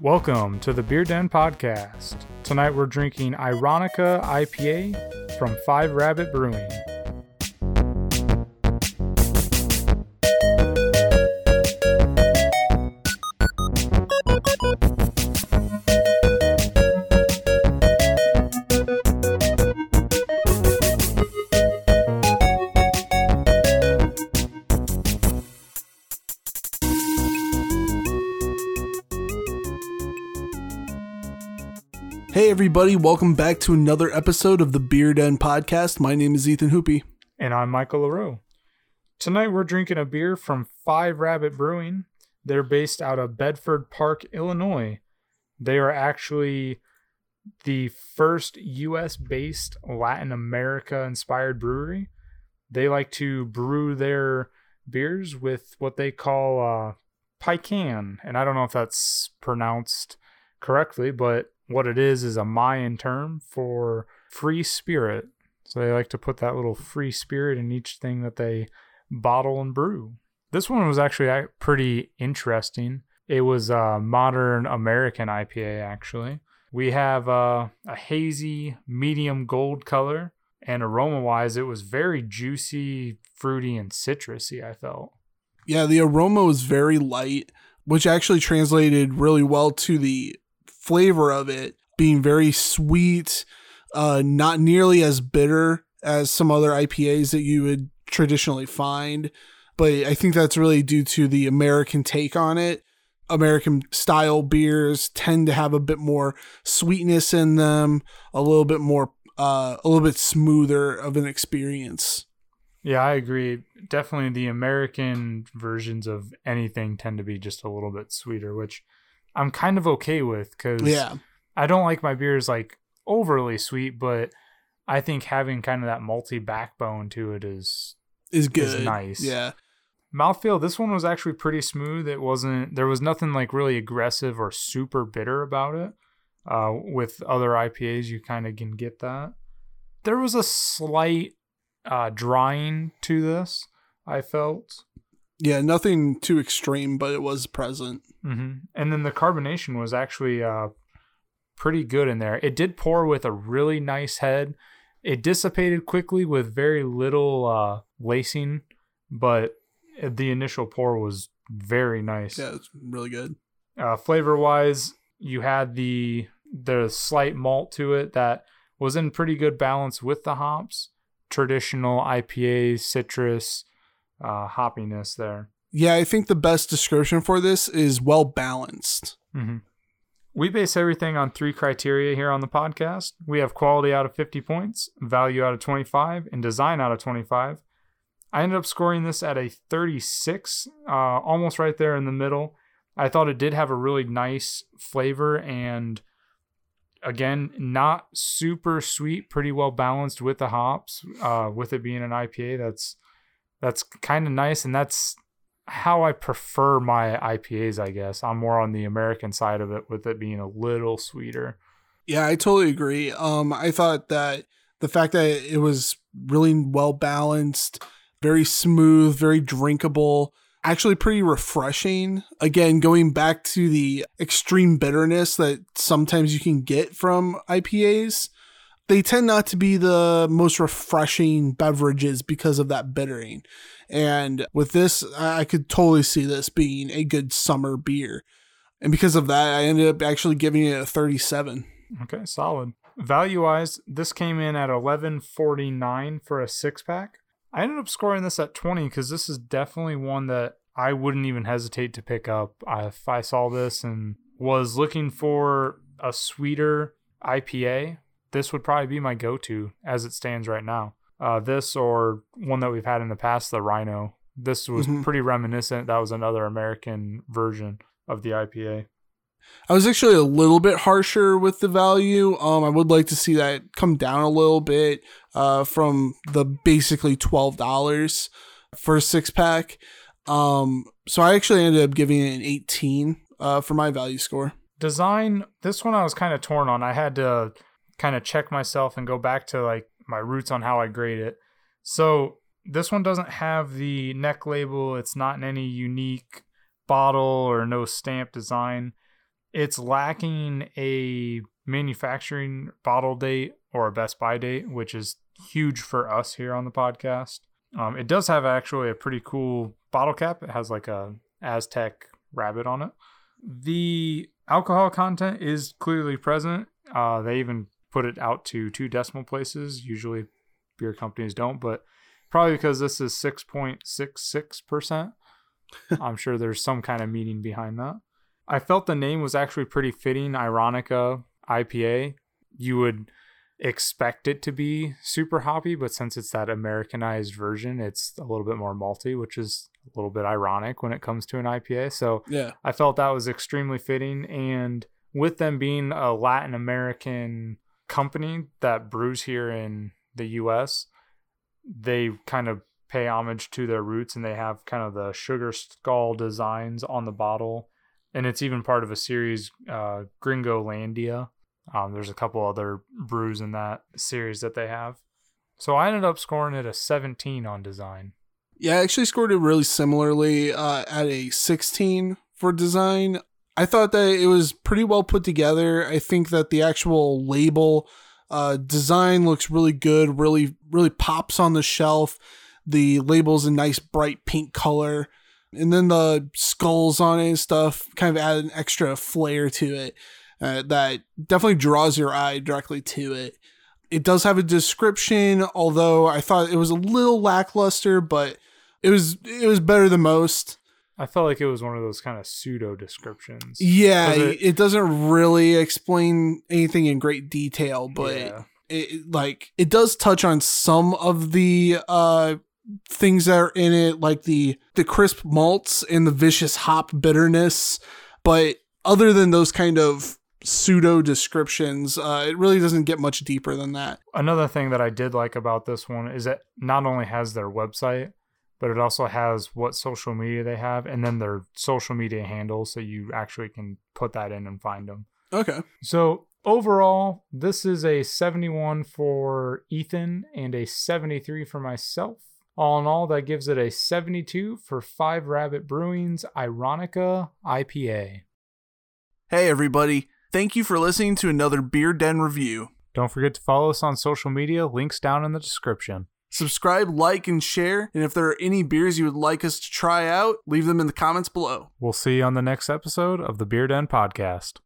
Welcome to the Beer Den Podcast. Tonight we're drinking Ironica IPA from Five Rabbit Brewing. Hey, everybody, welcome back to another episode of the Beer Den Podcast. My name is Ethan Hoopy. And I'm Michael LaRoe. Tonight we're drinking a beer from Five Rabbit Brewing. They're based out of Bedford Park, Illinois. They are actually the first US based Latin America inspired brewery. They like to brew their beers with what they call uh, pican. And I don't know if that's pronounced correctly, but what it is is a Mayan term for free spirit. So they like to put that little free spirit in each thing that they bottle and brew. This one was actually uh, pretty interesting. It was a modern American IPA, actually. We have uh, a hazy, medium gold color, and aroma wise, it was very juicy, fruity, and citrusy, I felt. Yeah, the aroma was very light, which actually translated really well to the flavor of it being very sweet, uh, not nearly as bitter as some other IPAs that you would traditionally find. But I think that's really due to the American take on it. American style beers tend to have a bit more sweetness in them, a little bit more, uh, a little bit smoother of an experience. Yeah, I agree. Definitely the American versions of anything tend to be just a little bit sweeter, which I'm kind of okay with because Yeah. I don't like my beers like overly sweet, but I think having kind of that malty backbone to it is Is good. nice. Yeah. mouthfeel. This one was actually pretty smooth. It wasn't there was nothing like really aggressive or super bitter about it. Uh, with other IPAs, you kind of can get that. There was a slight uh, drying to this. I felt. Yeah, nothing too extreme, but it was present. hmm And then the carbonation was actually uh, pretty good in there. It did pour with a really nice head. It dissipated quickly with very little uh, lacing, but the initial pour was very nice. Yeah, it's really good. Uh, flavor wise, you had the the slight malt to it that was in pretty good balance with the hops. Traditional IPA citrus uh, hoppiness there. Yeah, I think the best description for this is well balanced. hmm We base everything on three criteria here on the podcast. We have quality out of 50 points, value out of 25, and design out of 25. I ended up scoring this at a 36, uh, almost right there in the middle. I thought it did have a really nice flavor and again, not super sweet, pretty well balanced with the hops. Uh, with it being an IPA, that's that's kind of nice, and that's how I prefer my IPAs. I guess I'm more on the American side of it, with it being a little sweeter. Yeah, I totally agree. Um, I thought that the fact that it was really well balanced, very smooth, very drinkable, actually pretty refreshing. Again, going back to the extreme bitterness that sometimes you can get from IPAs, they tend not to be the most refreshing beverages because of that bittering. And with this, I could totally see this being a good summer beer. And because of that, I ended up actually giving it a 37. Okay, solid. Value wise, this came in at 11.49 for a six pack. I ended up scoring this at 20 because this is definitely one that I wouldn't even hesitate to pick up if I saw this and was looking for a sweeter IPA. This would probably be my go-to as it stands right now. Uh, this or one that we've had in the past, the Rhino. This was Mhm. pretty reminiscent. That was another American version of the IPA. I was actually a little bit harsher with the value. Um, I would like to see that come down a little bit uh, from the basically twelve dollars for a six pack. Um, so I actually ended up giving it an eighteen uh, for my value score. design this one i was kind of torn on i had to kind of check myself and go back to like my roots on how i grade it So this one doesn't have the neck label. It's not in any unique bottle or no stamp design. It's lacking a manufacturing bottle date or a Best By date, which is huge for us here on the podcast. Um, it does have actually a pretty cool bottle cap. It has like a Aztec rabbit on it. The alcohol content is clearly present. Uh, they even put it out to two decimal places. Usually, beer companies don't, but probably because this is six point six six percent. I'm sure there's some kind of meaning behind that. I felt the name was actually pretty fitting. Ironica IPA. You would expect it to be super hoppy, but since it's that Americanized version, it's a little bit more malty, which is a little bit ironic when it comes to an IPA. So Yeah. I felt that was extremely fitting. And with them being a Latin American company that brews here in the US, they kind of pay homage to their roots and they have kind of the sugar skull designs on the bottle. And it's even part of a series, uh, Gringolandia. Um, there's a couple other brews in that series that they have. So I ended up scoring it a 17 on design. Yeah, I actually scored it really similarly uh, at a 16 for design. I thought that it was pretty well put together. I think that the actual label uh, design looks really good, really, really pops on the shelf. The label's a nice bright pink color. And then the skulls on it and stuff kind of add an extra flair to it uh, that definitely draws your eye directly to it. It does have a description, although I thought it was a little lackluster, but it was it was better than most. I felt like it was one of those kind of pseudo descriptions. Yeah, it, it- doesn't really explain anything in great detail, but Yeah. it, it- like it does touch on some of the uh things that are in it, like the the crisp malts and the vicious hop bitterness. But other than those kind of pseudo descriptions, uh, it really doesn't get much deeper than that. Another thing that I did like about this one is it not only has their website, but it also has what social media they have and then their social media handles so you actually can put that in and find them. Okay. So overall, this is a 71 for Ethan and a 73 for myself. All in all, that gives it a 72 for Five Rabbit Brewing's Ironica IPA. Hey, everybody. Thank you for listening to another Beer Den review. Don't forget to follow us on social media, links down in the description. Subscribe, like, and share. And if there are any beers you would like us to try out, leave them in the comments below. We'll see you on the next episode of the Beer Den Podcast.